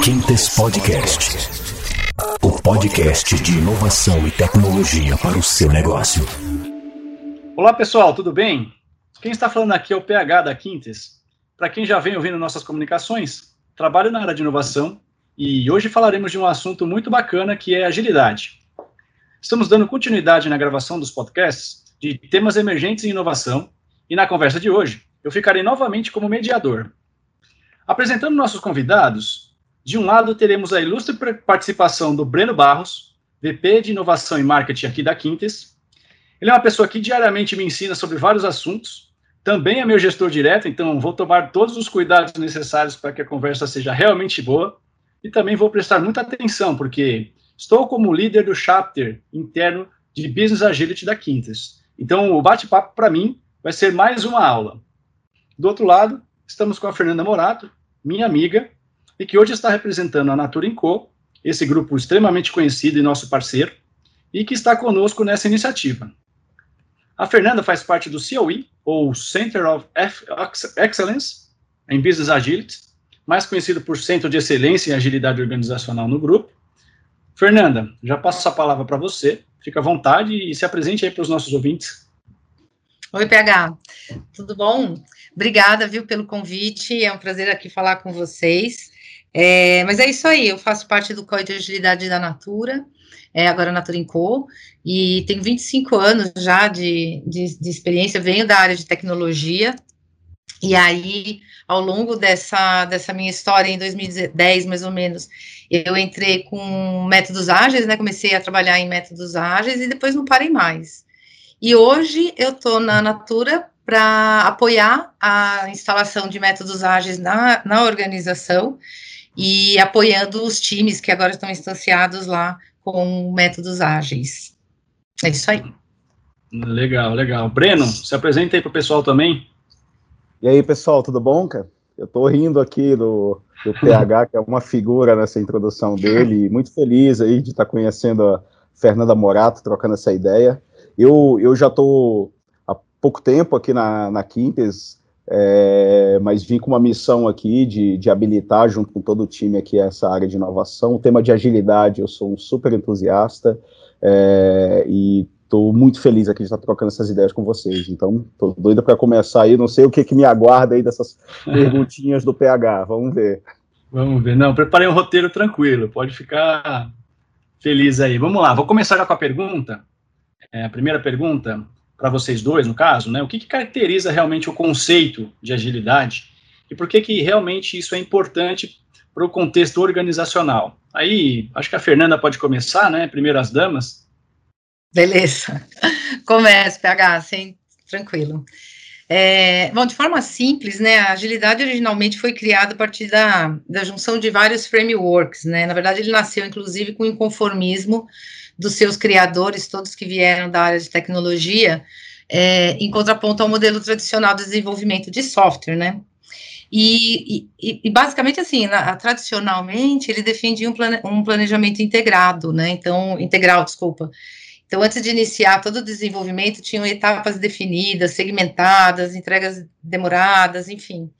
Quintes Podcast. O podcast de inovação e tecnologia para o seu negócio. Olá pessoal, tudo bem? Quem está falando aqui é o PH da Quintes. Para quem já vem ouvindo nossas comunicações, trabalho na área de inovação e hoje falaremos de um assunto muito bacana que é agilidade. Estamos dando continuidade na gravação dos podcasts de temas emergentes em inovação e na conversa de hoje eu ficarei novamente como mediador. Apresentando nossos convidados, de um lado teremos a ilustre participação do Breno Barros, VP de Inovação e Marketing aqui da Quintes. Ele é uma pessoa que diariamente me ensina sobre vários assuntos, também é meu gestor direto, então vou tomar todos os cuidados necessários para que a conversa seja realmente boa e também vou prestar muita atenção, porque estou como líder do chapter interno de Business Agility da Quintes. Então, o bate-papo para mim vai ser mais uma aula. Do outro lado, estamos com a Fernanda Morato, minha amiga, e que hoje está representando a Natura Co., esse grupo extremamente conhecido e nosso parceiro, e que está conosco nessa iniciativa. A Fernanda faz parte do COE, ou Center of Excellence, em Business Agility, mais conhecido por Centro de Excelência em Agilidade Organizacional no grupo. Fernanda, já passo a palavra para você, fica à vontade e se apresente aí para os nossos ouvintes. Oi, PH, tudo bom? Obrigada, viu, pelo convite. É um prazer aqui falar com vocês. É, mas é isso aí, eu faço parte do Código de Agilidade da Natura, é, agora Natura Co, e tenho 25 anos já de, de, de, experiência, venho da área de tecnologia, e aí, ao longo dessa, dessa minha história, em 2010, mais ou menos, eu entrei com métodos ágeis, né, comecei a trabalhar em métodos ágeis, e depois não parei mais. E hoje eu estou na Natura para apoiar a instalação de métodos ágeis na, na organização e apoiando os times que agora estão instanciados lá com métodos ágeis. É isso aí. Legal, legal. Breno, se apresenta aí para o pessoal também. E aí, pessoal, tudo bom, cara? Eu estou rindo aqui do, do PH, que é uma figura nessa introdução dele, e muito feliz aí de estar tá conhecendo a Fernanda Morato, trocando essa ideia. Eu, eu já estou pouco tempo aqui na, na Quintes, é, mas vim com uma missão aqui de, de habilitar, junto com todo o time aqui, essa área de inovação. O tema de agilidade, eu sou um super entusiasta é, e estou muito feliz aqui de estar trocando essas ideias com vocês. Então, estou doido para começar aí. Não sei o que, que me aguarda aí dessas perguntinhas do PH. Vamos ver. Vamos ver. Não, preparei um roteiro tranquilo. Pode ficar feliz aí. Vamos lá. Vou começar já com a pergunta. É, a primeira pergunta para vocês dois, no caso, né, o que, que, caracteriza realmente o conceito de agilidade e por que, que realmente isso é importante para o contexto organizacional. Aí, acho que a Fernanda pode começar, né? Primeiro as damas. Beleza. Comece, PH, sem tranquilo. É, bom, de forma simples, né, a agilidade originalmente foi criada a partir da, da junção de vários frameworks, né, na verdade ele nasceu, inclusive, com o inconformismo dos seus criadores, todos que vieram da área de tecnologia, é, em contraponto ao modelo tradicional de desenvolvimento de software, né? E, e, e basicamente, assim, na, tradicionalmente, ele defendia um, plane, um planejamento integrado, né? Então, integral, desculpa. Então, antes de iniciar todo o desenvolvimento, tinham etapas definidas, segmentadas, entregas demoradas, enfim.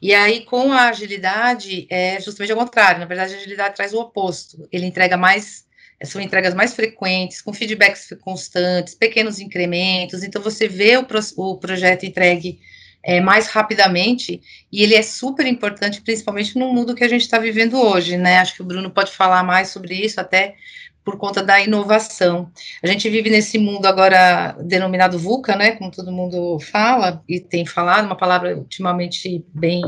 E aí, com a agilidade, é justamente ao contrário. Na verdade, a agilidade traz o oposto. Ele entrega mais são entregas mais frequentes, com feedbacks constantes, pequenos incrementos, então você vê o, pro, o projeto entregue é, mais rapidamente, e ele é super importante, principalmente no mundo que a gente está vivendo hoje, né? Acho que o Bruno pode falar mais sobre isso, até por conta da inovação. A gente vive nesse mundo agora denominado VUCA, né? Como todo mundo fala e tem falado, uma palavra ultimamente bem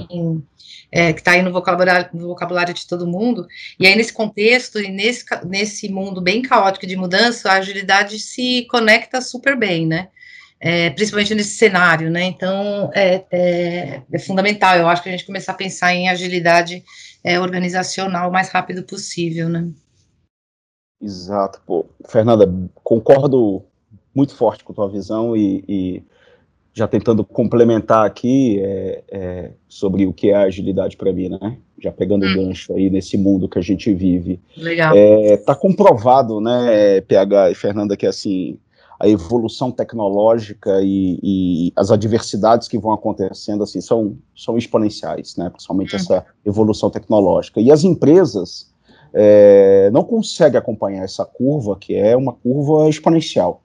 é, que está aí no vocabulário, no vocabulário de todo mundo, e aí nesse contexto e nesse, nesse mundo bem caótico de mudança, a agilidade se conecta super bem, né? É, principalmente nesse cenário, né? Então é, é, é, fundamental, eu acho que a gente começar a pensar em agilidade é, organizacional o mais rápido possível, né? Exato, pô. Fernanda, concordo muito forte com a tua visão e, e já tentando complementar aqui é, é, sobre o que é agilidade para mim, né? Já pegando o hum. gancho aí nesse mundo que a gente vive. Legal. É, tá comprovado, né, PH e Fernanda, que assim, a evolução tecnológica e, e, as adversidades que vão acontecendo assim são, são exponenciais, né? Principalmente essa evolução tecnológica. E as empresas é, não conseguem acompanhar essa curva, que é uma curva exponencial.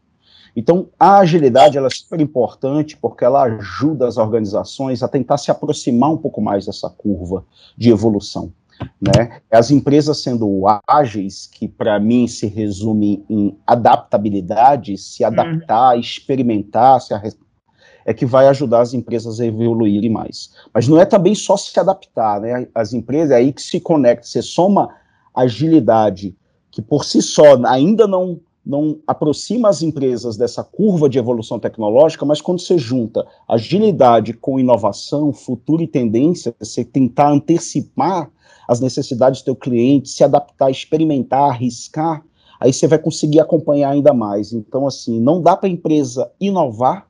Então, a agilidade ela é super importante porque ela ajuda as organizações a tentar se aproximar um pouco mais dessa curva de evolução. Né? As empresas sendo ágeis, que para mim se resume em adaptabilidade, se adaptar, uhum. experimentar, se é que vai ajudar as empresas a evoluírem mais. Mas não é também só se adaptar, né? As empresas é aí que se conecta, você soma agilidade, que por si só ainda não não aproxima as empresas dessa curva de evolução tecnológica, mas quando você junta agilidade com inovação, futuro e tendência, você tentar antecipar as necessidades do teu cliente, se adaptar, experimentar, arriscar, aí você vai conseguir acompanhar ainda mais. Então, assim, não dá para a empresa inovar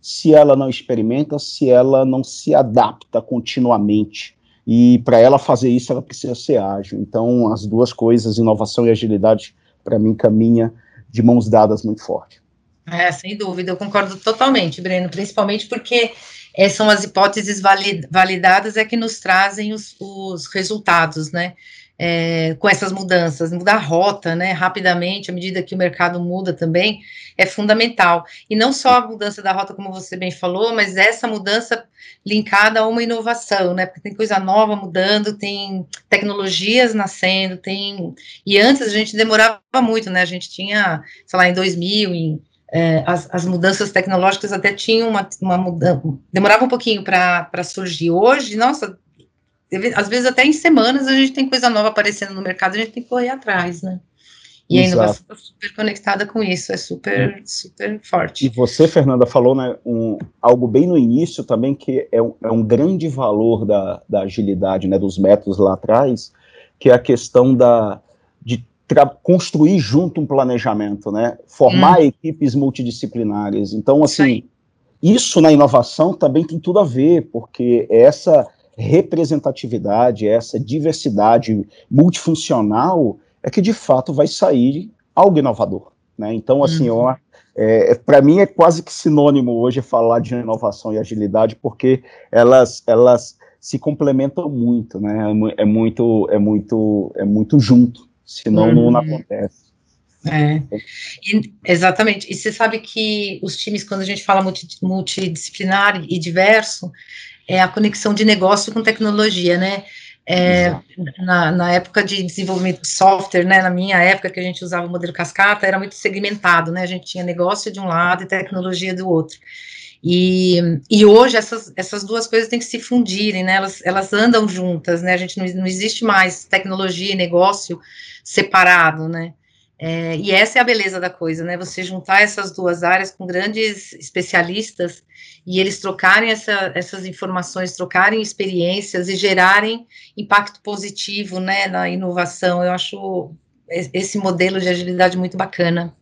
se ela não experimenta, se ela não se adapta continuamente. E para ela fazer isso, ela precisa ser ágil. Então, as duas coisas, inovação e agilidade, para mim, caminha de mãos dadas muito forte. É, sem dúvida, eu concordo totalmente, Breno, principalmente porque é, são as hipóteses validadas é que nos trazem os, os resultados, né? É, com essas mudanças, mudar a rota, né, rapidamente, à medida que o mercado muda também, é fundamental. E não só a mudança da rota, como você bem falou, mas essa mudança linkada a uma inovação, né, porque tem coisa nova mudando, tem tecnologias nascendo, tem... E antes a gente demorava muito, né, a gente tinha, sei lá, em 2000, em é, as, as, mudanças tecnológicas até tinham uma, uma mudança, demorava um pouquinho para surgir. Hoje, nossa, às vezes até em semanas a gente tem coisa nova aparecendo no mercado, a gente tem que correr atrás, né? E Exato. a inovação está super conectada com isso, é super, super forte. E você, Fernanda, falou né, um, algo bem no início também, que é um, é um grande valor da, da agilidade, né, dos métodos lá atrás, que é a questão da, de construir junto um planejamento, né? Formar hum. equipes multidisciplinares. Então, assim, isso na inovação também tem tudo a ver, porque essa representatividade, essa diversidade multifuncional é que de fato vai sair algo inovador, né? Então, assim, uhum. é, para mim é quase que sinônimo hoje falar de inovação e agilidade, porque elas, elas se complementam muito, né? É, é muito, é muito, é muito junto senão uhum. não acontece. É, e, exatamente. E você sabe que os times, quando a gente fala multi, multidisciplinar e diverso, é a conexão de negócio com tecnologia, né? É, na, na, época de desenvolvimento de software, né, na minha época que a gente usava o modelo cascata, era muito segmentado, né, a gente tinha negócio de um lado e tecnologia do outro. E, e hoje essas, essas duas coisas têm que se fundirem, né? Elas, elas andam juntas, né? A gente não, não existe mais tecnologia e negócio separado, né? É, e essa é a beleza da coisa, né? Você juntar essas duas áreas com grandes especialistas e eles trocarem essa, essas informações, trocarem experiências e gerarem impacto positivo, né, na inovação. Eu acho esse modelo de agilidade muito bacana.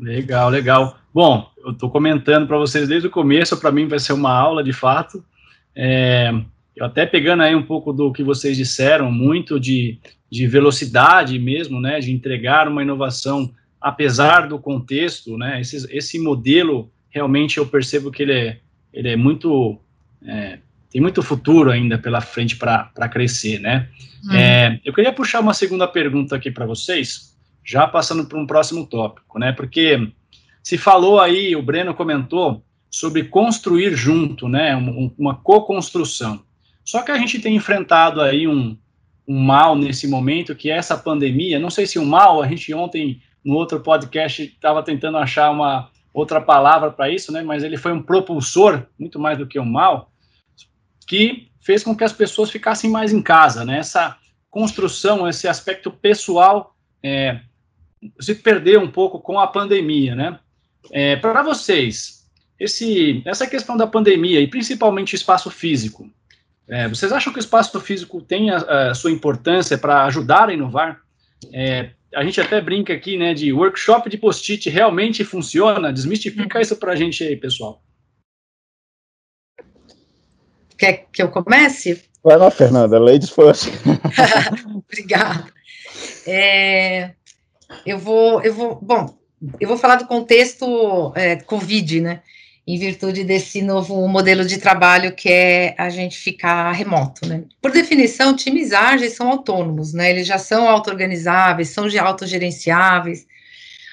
Legal, legal. Bom, eu estou comentando para vocês desde o começo, para mim vai ser uma aula de fato. É, até pegando aí um pouco do que vocês disseram, muito de, de velocidade mesmo, né, de entregar uma inovação apesar do contexto, né, esse, esse modelo realmente eu percebo que ele é, ele é muito, é, tem muito futuro ainda pela frente para crescer, né. Hum. É, eu queria puxar uma segunda pergunta aqui para vocês, já passando para um próximo tópico, né, porque se falou aí, o Breno comentou, sobre construir junto, né, uma, uma co-construção. Só que a gente tem enfrentado aí um, um mal nesse momento, que é essa pandemia. Não sei se o mal, a gente ontem, no outro podcast, estava tentando achar uma outra palavra para isso, né? Mas ele foi um propulsor, muito mais do que um mal, que fez com que as pessoas ficassem mais em casa, né? Essa construção, esse aspecto pessoal é, se perdeu um pouco com a pandemia, né? É, para vocês, esse, essa questão da pandemia e principalmente espaço físico, é, vocês acham que o espaço físico tem a, a sua importância para ajudar a inovar? É, a gente até brinca aqui, né, de workshop de post-it realmente funciona? Desmistifica isso para a gente aí, pessoal. Quer que eu comece? Vai lá, Fernanda, ladies first. Obrigada. É, eu vou, eu vou, bom, eu vou falar do contexto é, Covid, né? Em virtude desse novo modelo de trabalho que é a gente ficar remoto, né? Por definição, times ágeis são autônomos, né? Eles já são auto-organizáveis, são autogerenciáveis.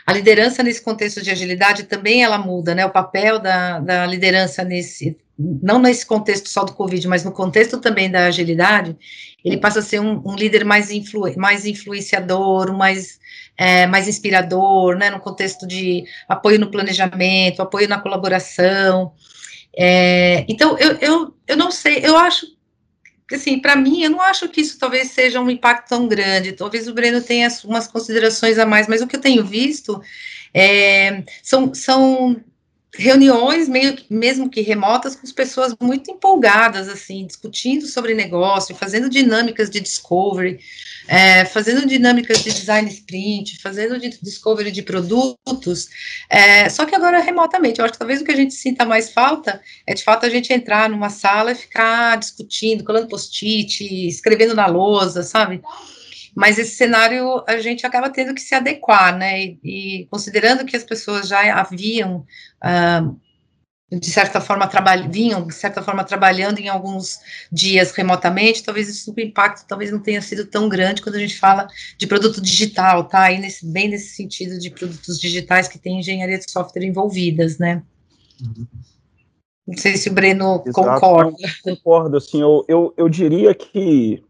A liderança nesse contexto de agilidade também ela muda, né? O papel da, da liderança nesse, não nesse contexto só do Covid, mas no contexto também da agilidade, ele passa a ser um, um líder mais, influ, mais influenciador, mais, é, mais inspirador, né, no contexto de apoio no planejamento, apoio na colaboração. É, então, eu, eu, eu não sei, eu acho assim, para mim, eu não acho que isso talvez seja um impacto tão grande. Talvez o Breno tenha umas considerações a mais, mas o que eu tenho visto é, são, são reuniões meio mesmo que remotas com as pessoas muito empolgadas assim discutindo sobre negócio fazendo dinâmicas de discovery é, fazendo dinâmicas de design sprint fazendo de discovery de produtos é, só que agora remotamente. Eu acho que talvez o que a gente sinta mais falta é de fato a gente entrar numa sala e ficar discutindo colando post-it escrevendo na lousa sabe mas esse cenário a gente acaba tendo que se adequar, né? E, e considerando que as pessoas já haviam, uh, de certa forma, vinham, de certa forma, trabalhando em alguns dias remotamente, talvez isso, o impacto talvez não tenha sido tão grande quando a gente fala de produto digital, tá? Aí nesse, bem nesse sentido de produtos digitais que tem engenharia de software envolvidas, né? Não sei se o Breno Exato, concorda. Concordo, assim, eu, eu, eu diria que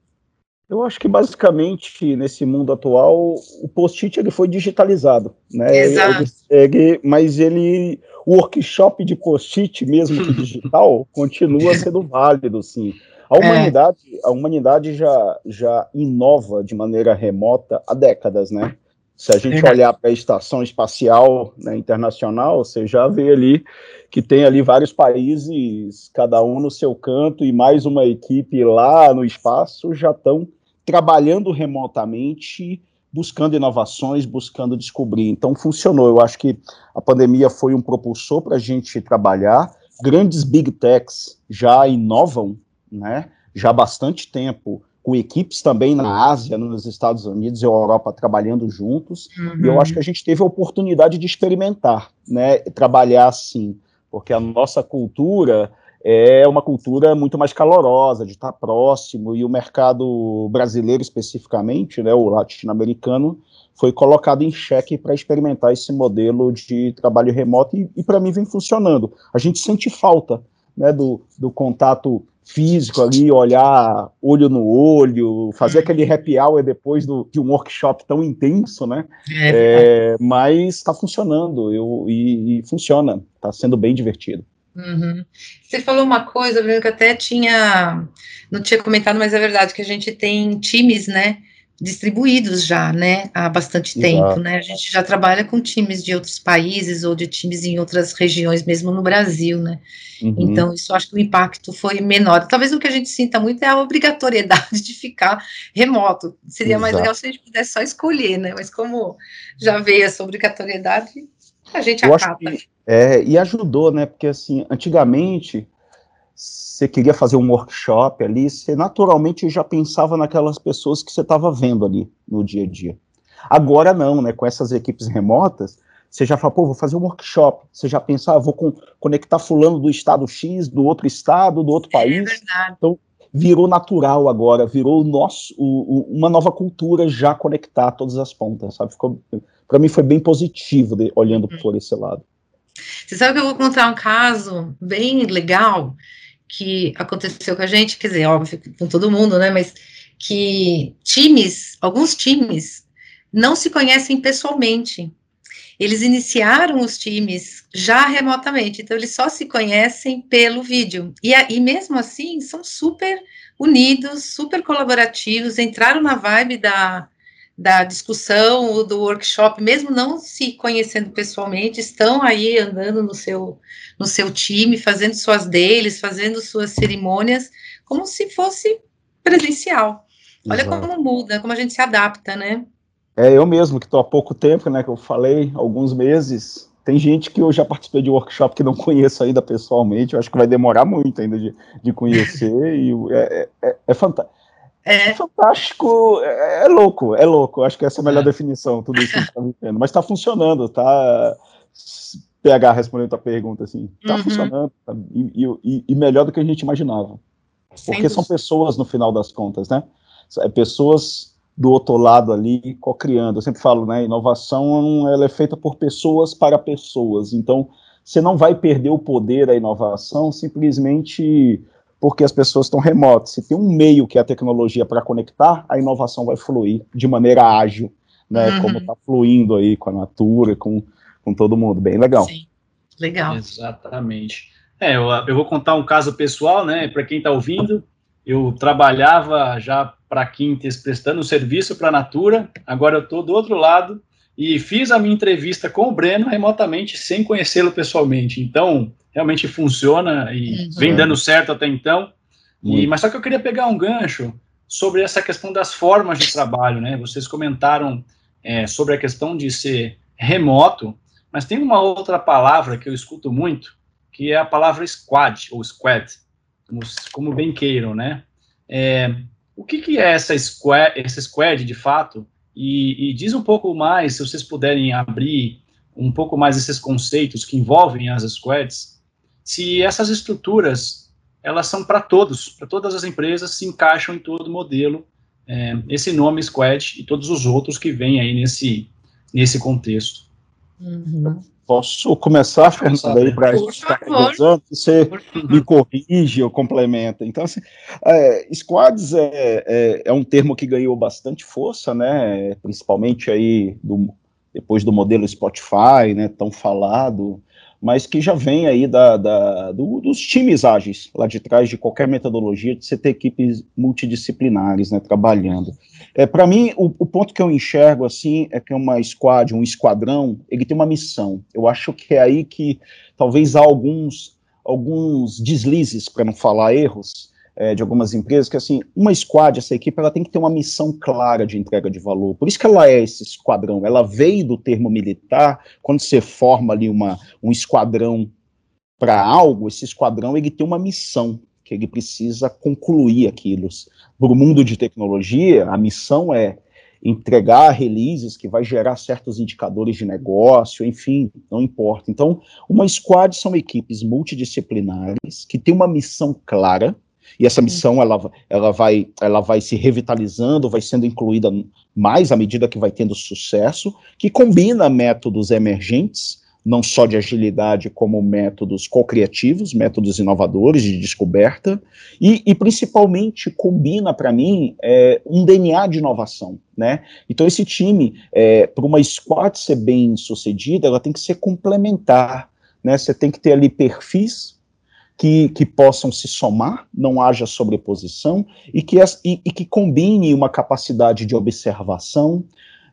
eu acho que basicamente nesse mundo atual o post-it ele foi digitalizado, né? Exato. Ele, ele, mas ele o workshop de post-it mesmo que digital continua sendo válido, sim. A é. humanidade, é. a humanidade já já inova de maneira remota há décadas, né? Se a gente olhar para a estação espacial né, internacional, você já vê ali que tem ali vários países, cada um no seu canto, e mais uma equipe lá no espaço já estão trabalhando remotamente, buscando inovações, buscando descobrir. Então, funcionou. Eu acho que a pandemia foi um propulsor para a gente trabalhar. Grandes big techs já inovam, né? Já há bastante tempo, com equipes também na Ásia, nos Estados Unidos e Europa trabalhando juntos. Uhum. E eu acho que a gente teve a oportunidade de experimentar, né? Trabalhar assim, porque a nossa cultura é uma cultura muito mais calorosa, de estar próximo, e o mercado brasileiro especificamente, né, o latino-americano, foi colocado em xeque para experimentar esse modelo de trabalho remoto, e, e para mim vem funcionando. A gente sente falta né, do, do contato físico ali, olhar olho no olho, fazer uhum. aquele happy hour depois do, de um workshop tão intenso, né? É, é, mas está funcionando eu, e, e funciona, está sendo bem divertido. Uhum. Você falou uma coisa, que até tinha, não tinha comentado, mas é verdade que a gente tem times, né, distribuídos já, né, há bastante Exato. tempo, né, a gente já trabalha com times de outros países ou de times em outras regiões, mesmo no Brasil, né, uhum. então isso acho que o impacto foi menor, talvez o que a gente sinta muito é a obrigatoriedade de ficar remoto, seria Exato. mais legal se a gente pudesse só escolher, né, mas como já veio essa obrigatoriedade, a gente Eu acaba. Que, é, e ajudou, né? Porque assim, antigamente você queria fazer um workshop ali, você naturalmente já pensava naquelas pessoas que você estava vendo ali no dia a dia. Agora não, né? Com essas equipes remotas, você já fala, pô, vou fazer um workshop. Você já pensa, ah, vou con conectar fulano do estado X, do outro estado, do outro é país. É verdade. Então, virou natural agora, virou nosso, o, o, uma nova cultura já conectar todas as pontas, sabe? Ficou, para mim foi bem positivo de, olhando hum. por esse lado. Você sabe que eu vou contar um caso bem legal que aconteceu com a gente, quer dizer, óbvio, com todo mundo, né? Mas que times, alguns times, não se conhecem pessoalmente. Eles iniciaram os times já remotamente, então eles só se conhecem pelo vídeo. E, e mesmo assim, são super unidos, super colaborativos, entraram na vibe da, da discussão ou do workshop, mesmo não se conhecendo pessoalmente, estão aí andando no seu, no seu time, fazendo suas deles, fazendo suas cerimônias, como se fosse presencial. Olha Exato. como muda, como a gente se adapta, né? É, eu mesmo, que estou há pouco tempo, né, que eu falei, alguns meses, tem gente que eu já participei de workshop que não conheço ainda pessoalmente, eu acho que vai demorar muito ainda de, de conhecer, e é, é, é fantástico É. Fantástico, é, é, louco, é louco. Acho que essa é a melhor é. definição, tudo isso que a gente está vivendo. Mas está funcionando, tá? PH respondendo a pergunta, assim, tá uhum. funcionando, tá, e, e, e, melhor do que a gente imaginava. Porque são pessoas, no final das contas, né? É pessoas do outro lado ali, co-criando. Eu sempre falo, né, inovação, ela é feita por pessoas para pessoas. Então, você não vai perder o poder da inovação simplesmente porque as pessoas estão remotas. Se tem um meio que é a tecnologia para conectar, a inovação vai fluir de maneira ágil, né? Uhum. Como está fluindo aí com a Natura, com, com todo mundo. Bem legal. Sim, legal. Exatamente. É, eu, eu vou contar um caso pessoal, né? Para quem está ouvindo, eu trabalhava já para Quintes prestando serviço para a Natura, agora eu estou do outro lado e fiz a minha entrevista com o Breno remotamente, sem conhecê-lo pessoalmente. Então, realmente funciona e uhum. vem dando certo até então. E, mas só que eu queria pegar um gancho sobre essa questão das formas de trabalho, né? Vocês comentaram é, sobre a questão de ser remoto, mas tem uma outra palavra que eu escuto muito, que é a palavra squad, ou squad, como, como bem queiram, né? É, o que, que é essa squad, esse squad, de fato? E, e diz um pouco mais, se vocês puderem abrir um pouco mais esses conceitos que envolvem as squads, se essas estruturas elas são para todos, para todas as empresas, se encaixam em todo modelo, é, esse nome Squad e todos os outros que vêm aí nesse, nesse contexto. Uhum. Posso começar, Fernando, aí para estar conversando, você me corrige ou complementa. Então, assim, é, squads é, é, é, um termo que ganhou bastante força, né, principalmente aí do, depois do modelo Spotify, né, tão falado, mas que já vem aí da, da do, dos times ágeis, lá de trás de qualquer metodologia, de você ter equipes multidisciplinares, né, trabalhando. É, Para mim, o, o, ponto que eu enxergo, assim, é que uma squad, um esquadrão, ele tem uma missão. Eu acho que é aí que talvez há alguns, alguns deslizes, para não falar erros, é, de algumas empresas, que assim, uma squad, essa equipe, ela tem que ter uma missão clara de entrega de valor. Por isso que ela é esse esquadrão. Ela veio do termo militar, quando você forma ali uma, um esquadrão para algo, esse esquadrão ele tem uma missão que ele precisa concluir aquilo. Para o mundo de tecnologia, a missão é entregar releases que vai gerar certos indicadores de negócio, enfim, não importa. Então, uma squad são equipes multidisciplinares que têm uma missão clara, e essa missão ela, ela, vai, ela vai se revitalizando, vai sendo incluída mais à medida que vai tendo sucesso, que combina métodos emergentes, não só de agilidade, como métodos co-criativos, métodos inovadores de descoberta, e, e principalmente combina, para mim, é, um DNA de inovação. Né? Então, esse time, é, para uma squad ser bem sucedida, ela tem que ser complementar. Né? Você tem que ter ali perfis que, que possam se somar, não haja sobreposição, e que, as, e, e que combine uma capacidade de observação,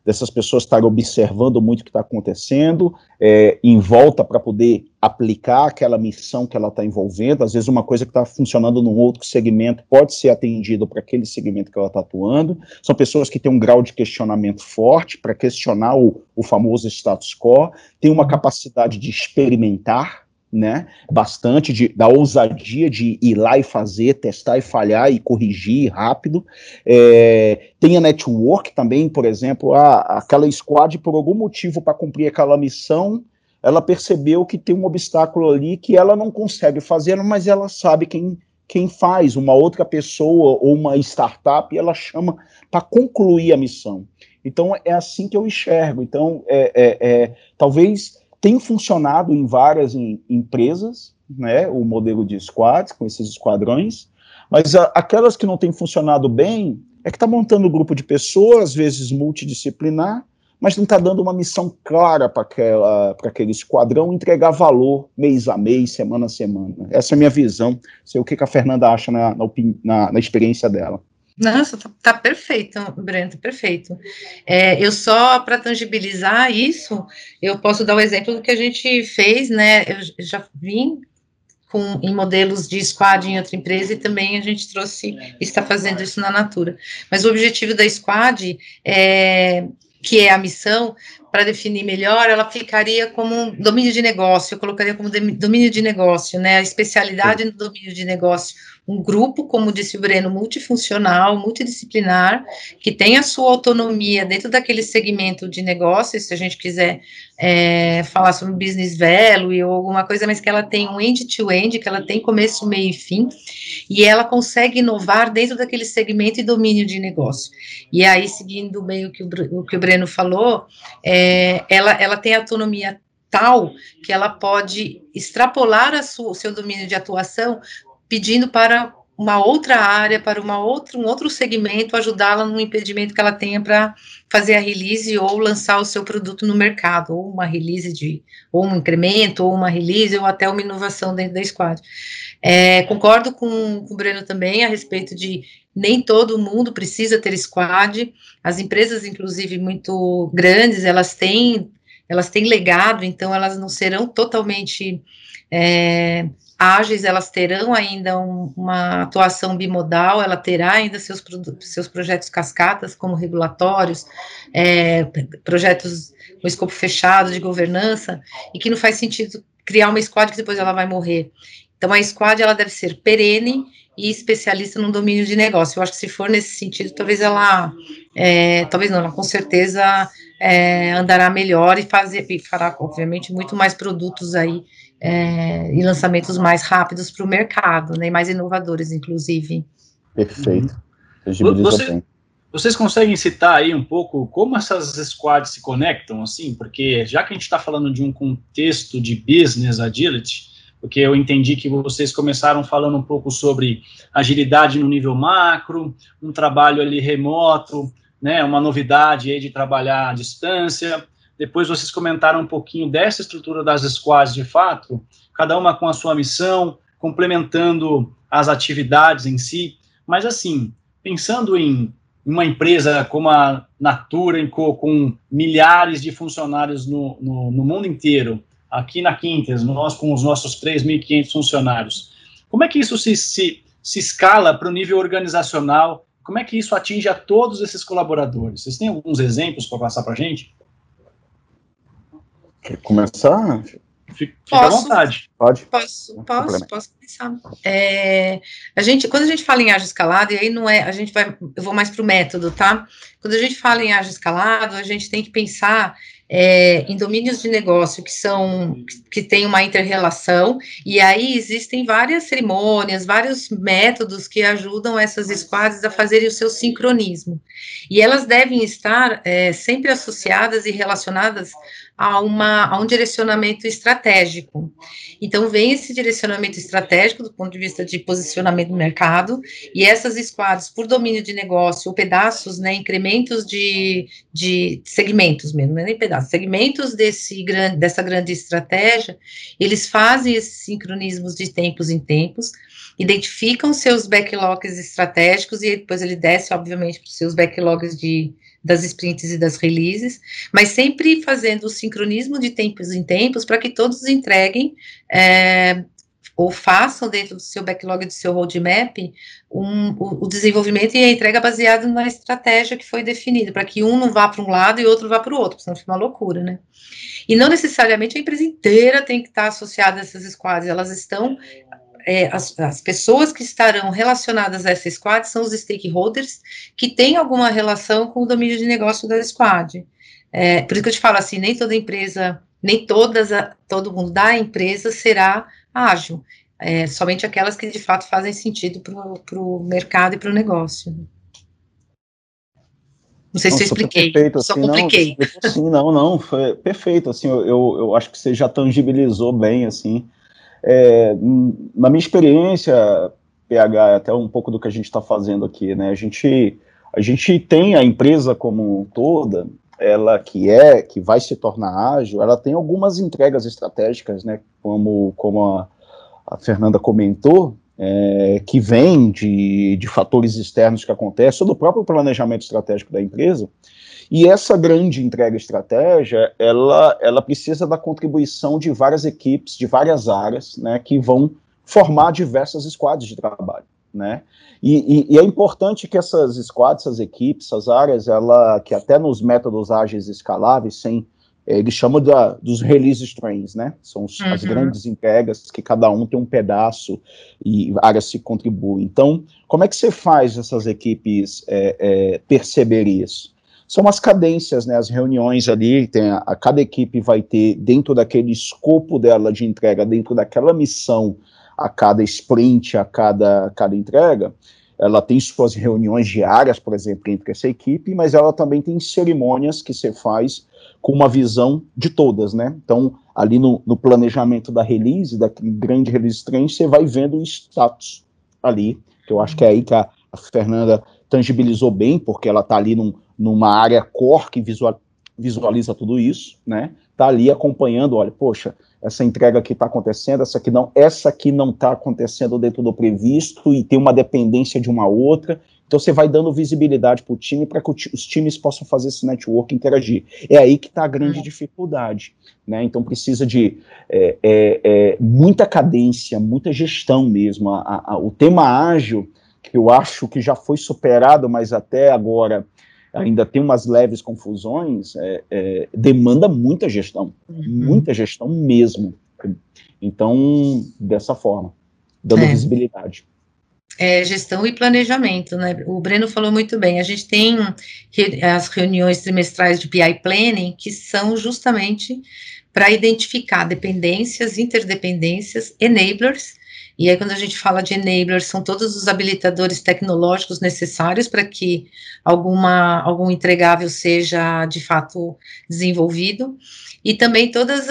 dessas pessoas estarem observando muito o que está acontecendo, é, em volta para poder aplicar aquela missão que ela está envolvendo. Às vezes, uma coisa que está funcionando num outro segmento pode ser atendido para aquele segmento que ela está atuando. São pessoas que têm um grau de questionamento forte para questionar o, o famoso status quo, têm uma capacidade de experimentar né? Bastante de, da ousadia de ir lá e fazer, testar e falhar e corrigir rápido. É, tem a network também, por exemplo, a, aquela squad, por algum motivo, para cumprir aquela missão, ela percebeu que tem um obstáculo ali que ela não consegue fazer, mas ela sabe quem, quem faz, uma outra pessoa ou uma startup, ela chama para concluir a missão. Então é assim que eu enxergo. Então, é, é, é talvez tem funcionado em várias em, empresas, né, o modelo de squads, com esses esquadrões, mas a, aquelas que não têm funcionado bem, é que está montando um grupo de pessoas, às vezes multidisciplinar, mas não está dando uma missão clara para aquele esquadrão entregar valor mês a mês, semana a semana. Essa é a minha visão. Sei o que, que a Fernanda acha na, na, na experiência dela. Nossa, tá, tá perfeito, Brento, perfeito. É, eu só para tangibilizar isso, eu posso dar o exemplo do que a gente fez, né? Eu já vim com, em modelos de squad em outra empresa e também a gente trouxe, está fazendo isso na Natura. Mas o objetivo da squad é que é a missão, para definir melhor, ela ficaria como um domínio de negócio, eu colocaria como domínio de negócio, né, a especialidade no domínio de negócio, um grupo, como disse o Breno, multifuncional, multidisciplinar, que tem a sua autonomia dentro daquele segmento de negócio, se a gente quiser é, falar sobre business value ou alguma coisa, mas que ela tem um end-to-end, -end, que ela tem começo, meio e fim, e ela consegue inovar dentro daquele segmento e domínio de negócio. E aí, seguindo bem o que o, o, que o Breno falou, é, ela, ela tem autonomia tal que ela pode extrapolar sua, o seu domínio de atuação pedindo para uma outra área, para uma outra, um outro segmento, ajudá-la no impedimento que ela tenha para fazer a release ou lançar o seu produto no mercado, ou uma release de, ou um incremento, ou uma release, ou até uma inovação dentro da squad. É, concordo com, com o Breno também a respeito de nem todo mundo precisa ter squad, as empresas, inclusive, muito grandes, elas têm, elas têm legado, então elas não serão totalmente é, ágeis, elas terão ainda um, uma atuação bimodal, ela terá ainda seus, seus projetos cascatas, como regulatórios, é, projetos com escopo fechado de governança, e que não faz sentido criar uma squad que depois ela vai morrer. Então, a squad, ela deve ser perene e especialista no domínio de negócio. Eu acho que se for nesse sentido, talvez ela, é, talvez não, ela com certeza é, andará melhor e, fazer, e fará, obviamente, muito mais produtos aí é, e lançamentos mais rápidos para o mercado, né, mais inovadores, inclusive. Perfeito. Uhum. Você, vocês conseguem citar aí um pouco como essas squads se conectam, assim? Porque já que a gente está falando de um contexto de business agility, porque eu entendi que vocês começaram falando um pouco sobre agilidade no nível macro, um trabalho ali remoto, né, uma novidade aí de trabalhar à distância, depois vocês comentaram um pouquinho dessa estrutura das squads de fato, cada uma com a sua missão, complementando as atividades em si. Mas assim, pensando em uma empresa como a Natura Co, com milhares de funcionários no, no, no mundo inteiro, aqui na Quintas, nós com os nossos 3.500 funcionários, como é que isso se, se, se escala para o nível organizacional? Como é que isso atinge a todos esses colaboradores? Vocês têm alguns exemplos para passar para a gente? Quer começar? Fica posso, à vontade. Pode? Posso, posso, posso começar. É, a gente, quando a gente fala em ágil escalado, e aí não é, a gente vai, eu vou mais para o método, tá? Quando a gente fala em ágil escalado, a gente tem que pensar é, em domínios de negócio que são que têm uma interrelação e aí existem várias cerimônias, vários métodos que ajudam essas squads a fazerem o seu sincronismo e elas devem estar é, sempre associadas e relacionadas a, uma, a um direcionamento estratégico. Então, vem esse direcionamento estratégico do ponto de vista de posicionamento do mercado, e essas squads, por domínio de negócio, ou pedaços, né, incrementos de, de segmentos mesmo, não é nem pedaços, segmentos desse grande, dessa grande estratégia, eles fazem esses sincronismos de tempos em tempos, identificam seus backlogs estratégicos e depois ele desce, obviamente, para os seus backlogs de, das sprints e das releases, mas sempre fazendo o sincronismo de tempos em tempos para que todos entreguem é, ou façam dentro do seu backlog, do seu roadmap, um, o, o, desenvolvimento e a entrega baseado na estratégia que foi definida, para que um não vá para um lado e outro vá para o outro, senão fica uma loucura, né? E não necessariamente a empresa inteira tem que estar associada a essas squads, elas estão é, as, as, pessoas que estarão relacionadas a essa squad são os stakeholders que têm alguma relação com o domínio de negócio da squad. É, por isso que eu te falo assim, nem toda empresa, nem todas, a, todo mundo da empresa será ágil, é, somente aquelas que de fato fazem sentido para o mercado e para o negócio. Não sei Nossa, se eu expliquei, perfeito, só assim, compliquei. Não, sim, não, não, foi perfeito, assim, eu, eu acho que você já tangibilizou bem, assim, é, na minha experiência, PH, é até um pouco do que a gente está fazendo aqui, né? A gente, a gente tem a empresa como toda, ela que é, que vai se tornar ágil, ela tem algumas entregas estratégicas, né? Como, como a, a Fernanda comentou, é, que vem de, de fatores externos que acontecem, ou do próprio planejamento estratégico da empresa, e essa grande entrega estratégia, ela, ela precisa da contribuição de várias equipes, de várias áreas, né, que vão formar diversas squads de trabalho, né? E, e, e, é importante que essas squads, essas equipes, essas áreas, ela, que até nos métodos ágeis escaláveis, sem é, ele chama da, dos release trains, né? São os, uhum. as grandes entregas que cada um tem um pedaço e áreas se contribuem. Então, como é que você faz essas equipes é, é, perceber isso? São as cadências, né? As reuniões ali, tem a, a, cada equipe vai ter dentro daquele escopo dela de entrega, dentro daquela missão, a cada sprint, a cada, cada entrega, ela tem suas reuniões diárias, por exemplo, entre essa equipe, mas ela também tem cerimônias que você faz com uma visão de todas, né? Então, ali no, no planejamento da release, daquele grande release train, você vai vendo o status ali, que eu acho que é aí que a, a Fernanda tangibilizou bem, porque ela está ali num, numa área core que visual, visualiza tudo isso, né? Está ali acompanhando, olha, poxa, essa entrega aqui está acontecendo, essa aqui não, essa aqui não está acontecendo dentro do previsto e tem uma dependência de uma outra, então você vai dando visibilidade para o time para que os times possam fazer esse network interagir. É aí que está a grande dificuldade. Né? Então precisa de é, é, é, muita cadência, muita gestão mesmo. A, a, o tema ágil, que eu acho que já foi superado, mas até agora ainda tem umas leves confusões, é, é, demanda muita gestão, uhum. muita gestão mesmo. Então, dessa forma, dando é. visibilidade é, gestão e planejamento, né? O Breno falou muito bem. A gente tem as reuniões trimestrais de PI Planning, que são justamente para identificar dependências, interdependências, enablers. E aí, quando a gente fala de enablers, são todos os habilitadores tecnológicos necessários para que alguma, algum entregável seja de fato desenvolvido, e também todos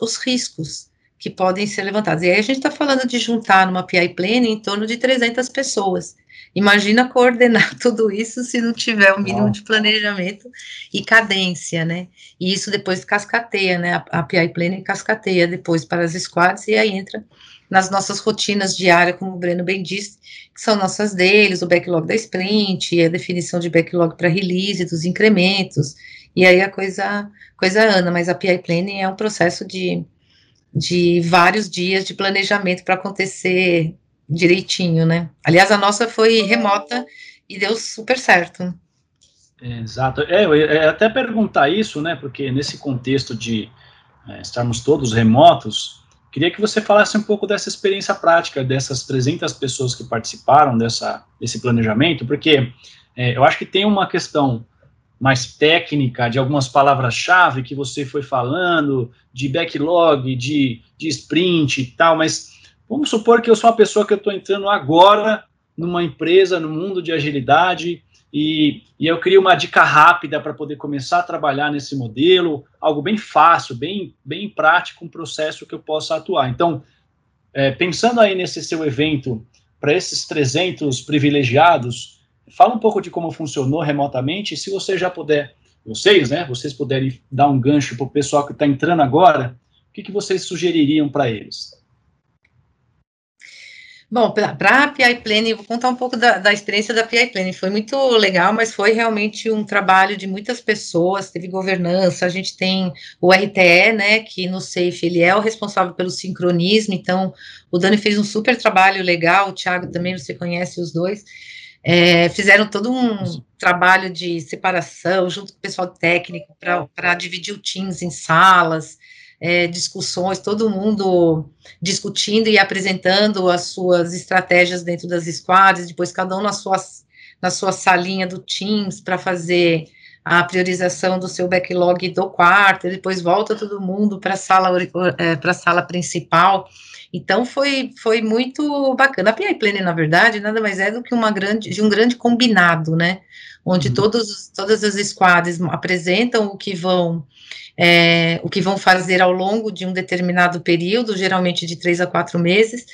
os riscos que podem ser levantadas. E aí a gente está falando de juntar numa PI Planning em torno de 300 pessoas. Imagina coordenar tudo isso se não tiver o um mínimo de planejamento e cadência, né? E isso depois cascateia, né? A, a PI Planning cascateia depois para as squads e aí entra nas nossas rotinas diárias, como o Breno bem disse, que são nossas deles, o backlog da sprint, a definição de backlog para release, dos incrementos, e aí a coisa, coisa anda, mas a PI Planning é um processo de de vários dias de planejamento para acontecer direitinho, né? Aliás, a nossa foi remota e deu super certo. Exato. É, eu ia até perguntar isso, né? Porque nesse contexto de é, estarmos todos remotos, queria que você falasse um pouco dessa experiência prática dessas 300 pessoas que participaram dessa, desse planejamento, porque é, eu acho que tem uma questão mais técnica, de algumas palavras-chave que você foi falando, de backlog, de, de sprint e tal, mas vamos supor que eu sou uma pessoa que eu estou entrando agora numa empresa, no mundo de agilidade, e, e eu queria uma dica rápida para poder começar a trabalhar nesse modelo, algo bem fácil, bem, bem prático, um processo que eu possa atuar. Então, é, pensando aí nesse seu evento, para esses 300 privilegiados, Fala um pouco de como funcionou remotamente, se você já puder, vocês, né, vocês puderem dar um gancho para o pessoal que está entrando agora, o que, que vocês sugeririam para eles? Bom, para a PI Planning, vou contar um pouco da, da, experiência da PI Planning. Foi muito legal, mas foi realmente um trabalho de muitas pessoas, teve governança, a gente tem o RTE, né, que no SAFE ele é o responsável pelo sincronismo, então o Dani fez um super trabalho legal, o Thiago também, você conhece os dois, é, fizeram todo um trabalho de separação junto com o pessoal técnico para dividir o Teams em salas, é, discussões, todo mundo discutindo e apresentando as suas estratégias dentro das squads, depois cada um na sua, na sua salinha do Teams para fazer a priorização do seu backlog do quarto, depois volta todo mundo para a sala, é, sala principal então foi, foi muito bacana. A PI Planning, na verdade, nada mais é do que uma grande, de um grande combinado, né? Onde uhum. todos, todas as squads apresentam o que vão é, o que vão fazer ao longo de um determinado período, geralmente de três a quatro meses,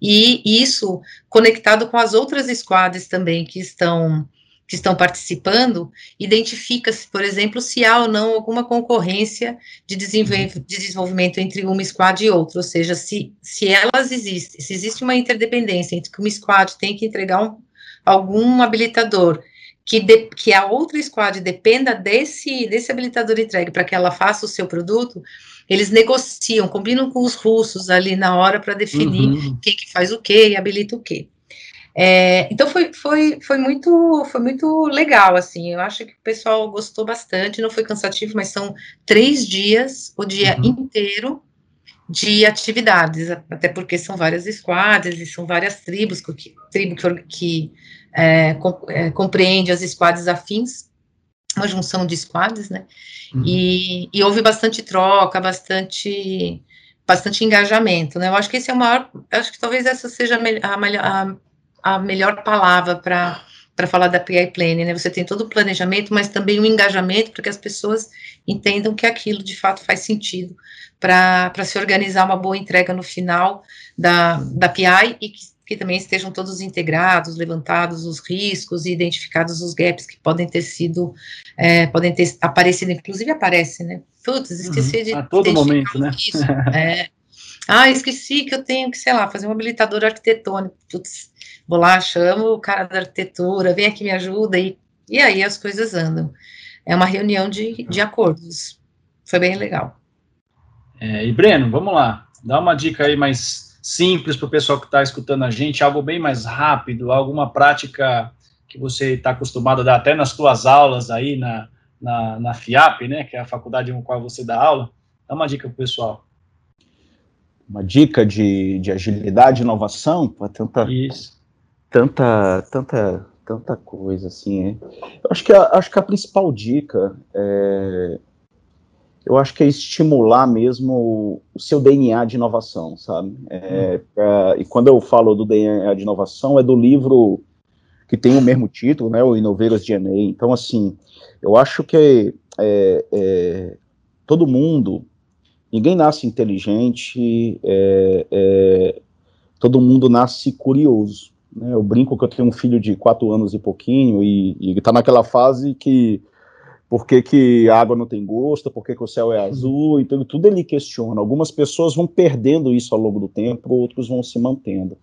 e isso conectado com as outras squads também que estão que estão participando, identifica-se, por exemplo, se há ou não alguma concorrência de, desenvol de desenvolvimento entre uma squad e outra, ou seja, se, se elas existem, se existe uma interdependência entre que uma squad tem que entregar um, algum habilitador, que, de, que a outra squad dependa desse, desse habilitador entregue para que ela faça o seu produto, eles negociam, combinam com os russos ali na hora para definir uhum. quem que faz o quê e habilita o quê. É, então foi, foi, foi, muito, foi muito legal, assim, eu acho que o pessoal gostou bastante, não foi cansativo, mas são três dias, o dia uhum. inteiro de atividades, até porque são várias squads e são várias tribos, que, tribo que, que é, com, é, compreende as squads afins, uma junção de squads, né, uhum. e, e houve bastante troca, bastante bastante engajamento, né? Eu acho que esse é o maior, acho que talvez essa seja a, a, a melhor palavra para para falar da PI Planning, né? Você tem todo o planejamento, mas também o engajamento para que as pessoas entendam que aquilo de fato faz sentido para se organizar uma boa entrega no final da, da PI e que, que também estejam todos integrados, levantados os riscos e identificados os gaps que podem ter sido, é, podem ter aparecido, inclusive aparece, né? Putz, esqueci uhum. de. A todo momento, né? Isso, é. Ah, esqueci que eu tenho que, sei lá, fazer um habilitador arquitetônico. Putz, vou lá, chamo o cara da arquitetura, vem aqui, me ajuda, e, e aí as coisas andam. É uma reunião de, de acordos. Foi bem legal. É, e Breno, vamos lá, dá uma dica aí mais simples para o pessoal que está escutando a gente, algo bem mais rápido, alguma prática que você está acostumado a dar até nas suas aulas aí na, na, na FIAP, né, que é a faculdade com qual você dá aula. Dá uma dica para o pessoal uma dica de, de agilidade e inovação para tanta, Isso. Tanta, tanta, tanta coisa assim. Eu acho que a, acho que a principal dica é, eu acho que é estimular mesmo o seu DNA de inovação, sabe? É, pra, e quando eu falo do DNA de inovação é do livro que tem o mesmo título, né? O Inoveiras DNA. Então, assim, eu acho que é, é, todo mundo Ninguém nasce inteligente, é, é, todo mundo nasce curioso. Né? Eu brinco que eu tenho um filho de quatro anos e pouquinho e, e está naquela fase que por que, que, a água não tem gosto, por que, que, o céu é azul, então tudo ele questiona. Algumas pessoas vão perdendo isso ao longo do tempo, outros vão se mantendo.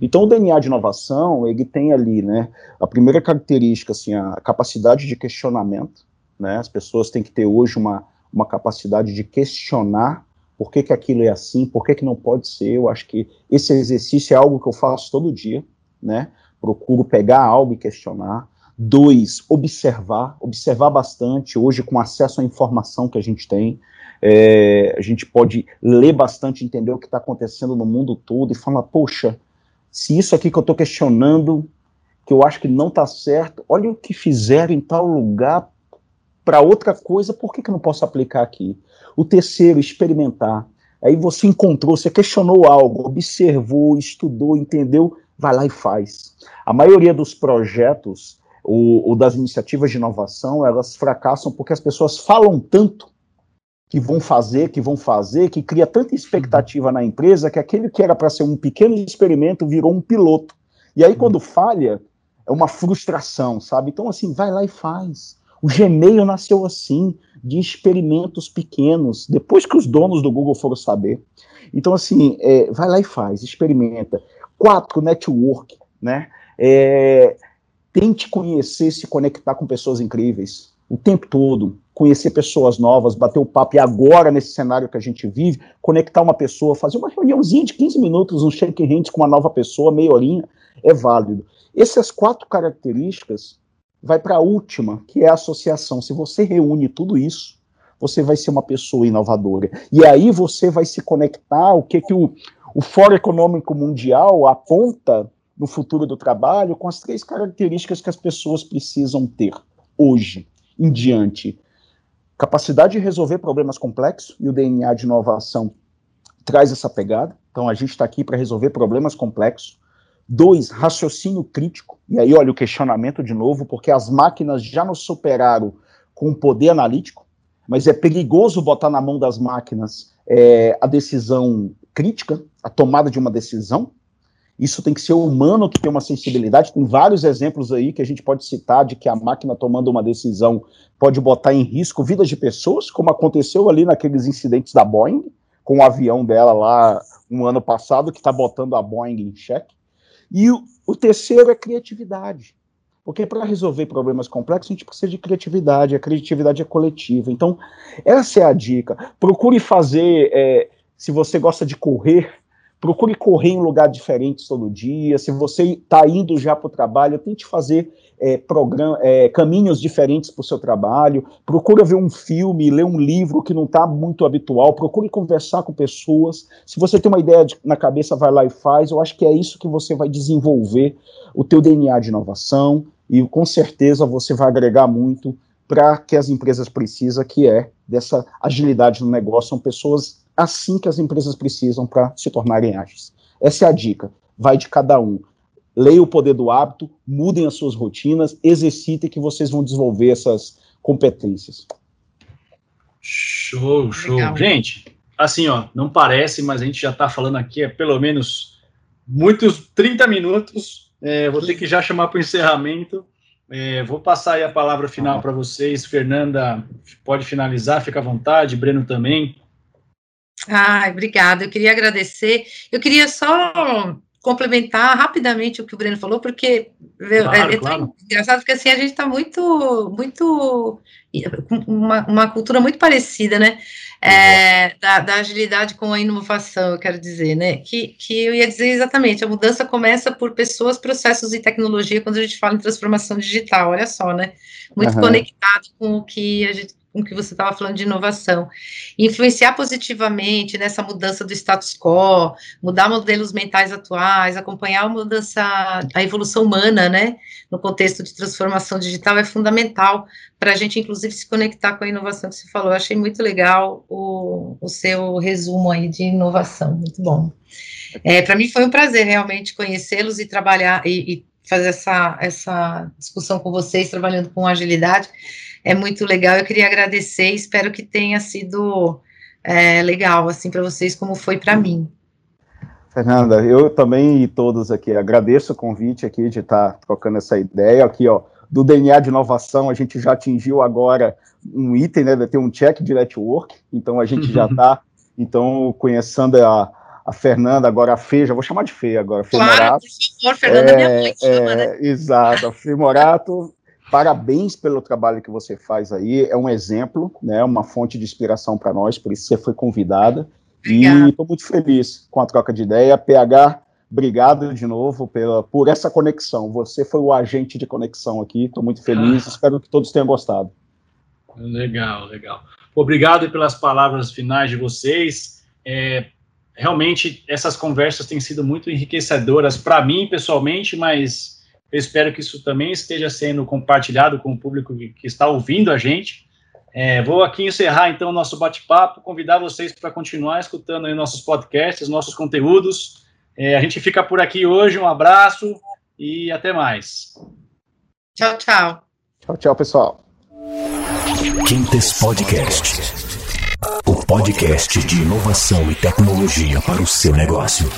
Então o DNA de inovação, ele tem ali, né, a primeira característica, assim, a capacidade de questionamento, né, as pessoas têm que ter hoje uma uma capacidade de questionar por que, que aquilo é assim, por que, que não pode ser. Eu acho que esse exercício é algo que eu faço todo dia, né? Procuro pegar algo e questionar. Dois, observar, observar bastante. Hoje, com acesso à informação que a gente tem, é, a gente pode ler bastante, entender o que está acontecendo no mundo todo e falar, poxa, se isso aqui que eu estou questionando, que eu acho que não está certo, olha o que fizeram em tal lugar, para outra coisa, por que, que eu não posso aplicar aqui? O terceiro, experimentar. Aí você encontrou, você questionou algo, observou, estudou, entendeu, vai lá e faz. A maioria dos projetos ou, das iniciativas de inovação, elas fracassam porque as pessoas falam tanto que vão fazer, que vão fazer, que cria tanta expectativa na empresa que aquele que era para ser um pequeno experimento virou um piloto. E aí, quando falha, é uma frustração, sabe? Então, assim, vai lá e faz. O Gmail nasceu assim, de experimentos pequenos, depois que os donos do Google foram saber. Então, assim, é, vai lá e faz, experimenta. Quatro, network, né? É, tente conhecer, se conectar com pessoas incríveis o tempo todo, conhecer pessoas novas, bater o papo, e agora, nesse cenário que a gente vive, conectar uma pessoa, fazer uma reuniãozinha de 15 minutos, um shake hands com uma nova pessoa, meia horinha, é válido. Essas quatro características vai para a última, que é a associação. Se você reúne tudo isso, você vai ser uma pessoa inovadora. E aí você vai se conectar o que, que o, o Fórum Econômico Mundial aponta no futuro do trabalho com as três características que as pessoas precisam ter hoje em diante. Capacidade de resolver problemas complexos, e o DNA de inovação traz essa pegada. Então, a gente está aqui para resolver problemas complexos. Dois, raciocínio crítico. E aí, olha o questionamento de novo, porque as máquinas já nos superaram com o poder analítico, mas é perigoso botar na mão das máquinas é, a decisão crítica, a tomada de uma decisão. Isso tem que ser humano que tem uma sensibilidade. Tem vários exemplos aí que a gente pode citar de que a máquina tomando uma decisão pode botar em risco vidas de pessoas, como aconteceu ali naqueles incidentes da Boeing, com o avião dela lá um ano passado, que está botando a Boeing em xeque. E o, o terceiro é criatividade. Porque para resolver problemas complexos, a gente precisa de criatividade, a criatividade é coletiva. Então, essa é a dica. Procure fazer, é, se você gosta de correr, procure correr em lugar diferente todo dia. Se você está indo já para o trabalho, tente fazer é, programa, é, caminhos diferentes para o seu trabalho. Procure ver um filme, ler um livro que não está muito habitual. Procure conversar com pessoas. Se você tem uma ideia de, na cabeça, vai lá e faz. Eu acho que é isso que você vai desenvolver o teu DNA de inovação e com certeza você vai agregar muito para que as empresas precisam, que é dessa agilidade no negócio. São pessoas assim que as empresas precisam para se tornarem ágeis. Essa é a dica. Vai de cada um. Leia o poder do hábito, mudem as suas rotinas, exercitem que vocês vão desenvolver essas competências. Show, show. Legal. Gente, assim, ó, não parece, mas a gente já está falando aqui há pelo menos muitos 30 minutos. É, vou ter que já chamar para o encerramento. É, vou passar aí a palavra final para vocês. Fernanda, pode finalizar, fica à vontade. Breno também. Ai, obrigada. Eu queria agradecer. Eu queria só complementar rapidamente o que o Breno falou, porque claro, é, é claro. engraçado, porque assim, a gente está muito, muito, uma, uma cultura muito parecida, né, é, da, da, agilidade com a inovação, eu quero dizer, né, que, que eu ia dizer exatamente, a mudança começa por pessoas, processos e tecnologia, quando a gente fala em transformação digital, olha só, né, muito uhum. conectado com o que a gente com que você estava falando de inovação, influenciar positivamente nessa mudança do status quo, mudar modelos mentais atuais, acompanhar a mudança, a evolução humana, né, no contexto de transformação digital é fundamental para a gente, inclusive, se conectar com a inovação que você falou. Eu achei muito legal o, o seu resumo aí de inovação, muito bom. É, para mim foi um prazer realmente conhecê-los e trabalhar e, e fazer essa, essa discussão com vocês, trabalhando com agilidade é muito legal. Eu queria agradecer, espero que tenha sido é, legal, assim, para vocês, como foi para mim. Fernanda, eu também e todos aqui agradeço o convite aqui de estar tá trocando essa ideia aqui, ó, do DNA de inovação, a gente já atingiu agora um item, né, vai ter um check de network, então a gente já está, então, conhecendo a, a Fernanda, agora a Fê, já vou chamar de Fê agora, Fê claro, Morato. por favor, Fernanda é, minha mãe, chama, é, né? Exato, a Fê Morato, Parabéns pelo trabalho que você faz aí, é um exemplo, né, uma fonte de inspiração para nós, por isso você foi convidada. Obrigada. E estou muito feliz com a troca de ideia. PH, obrigado de novo pela, por essa conexão. Você foi o agente de conexão aqui, estou muito feliz, ah. espero que todos tenham gostado. Legal, legal. Obrigado pelas palavras finais de vocês. É, realmente, essas conversas têm sido muito enriquecedoras para mim, pessoalmente, mas eu espero que isso também esteja sendo compartilhado com o público que, que está ouvindo a gente. É, vou aqui encerrar então o nosso bate-papo, convidar vocês para continuar escutando nossos podcasts, nossos conteúdos. É, a gente fica por aqui hoje, um abraço e até mais. Tchau, tchau. Tchau, tchau, pessoal. Quintes Podcast. Podcast de inovação e tecnologia para o seu negócio.